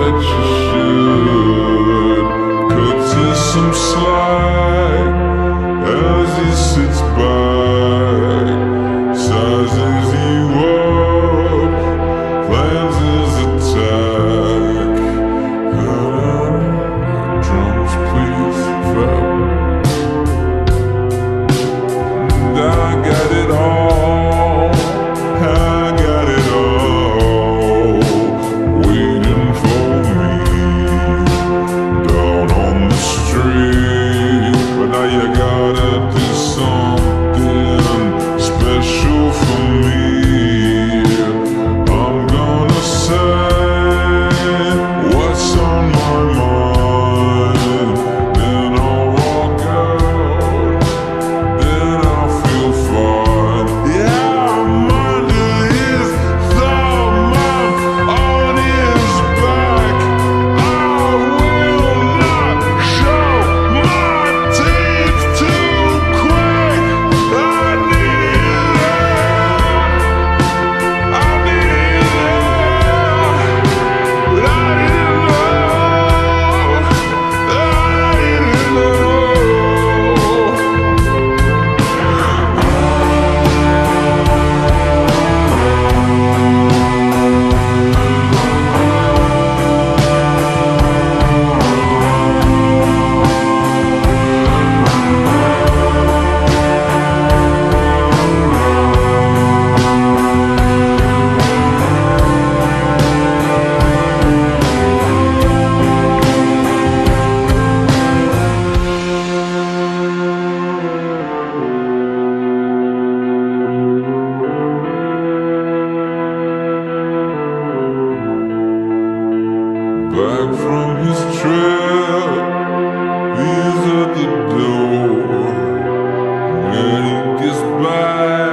that you should. Could this some slide? the door when it gets by.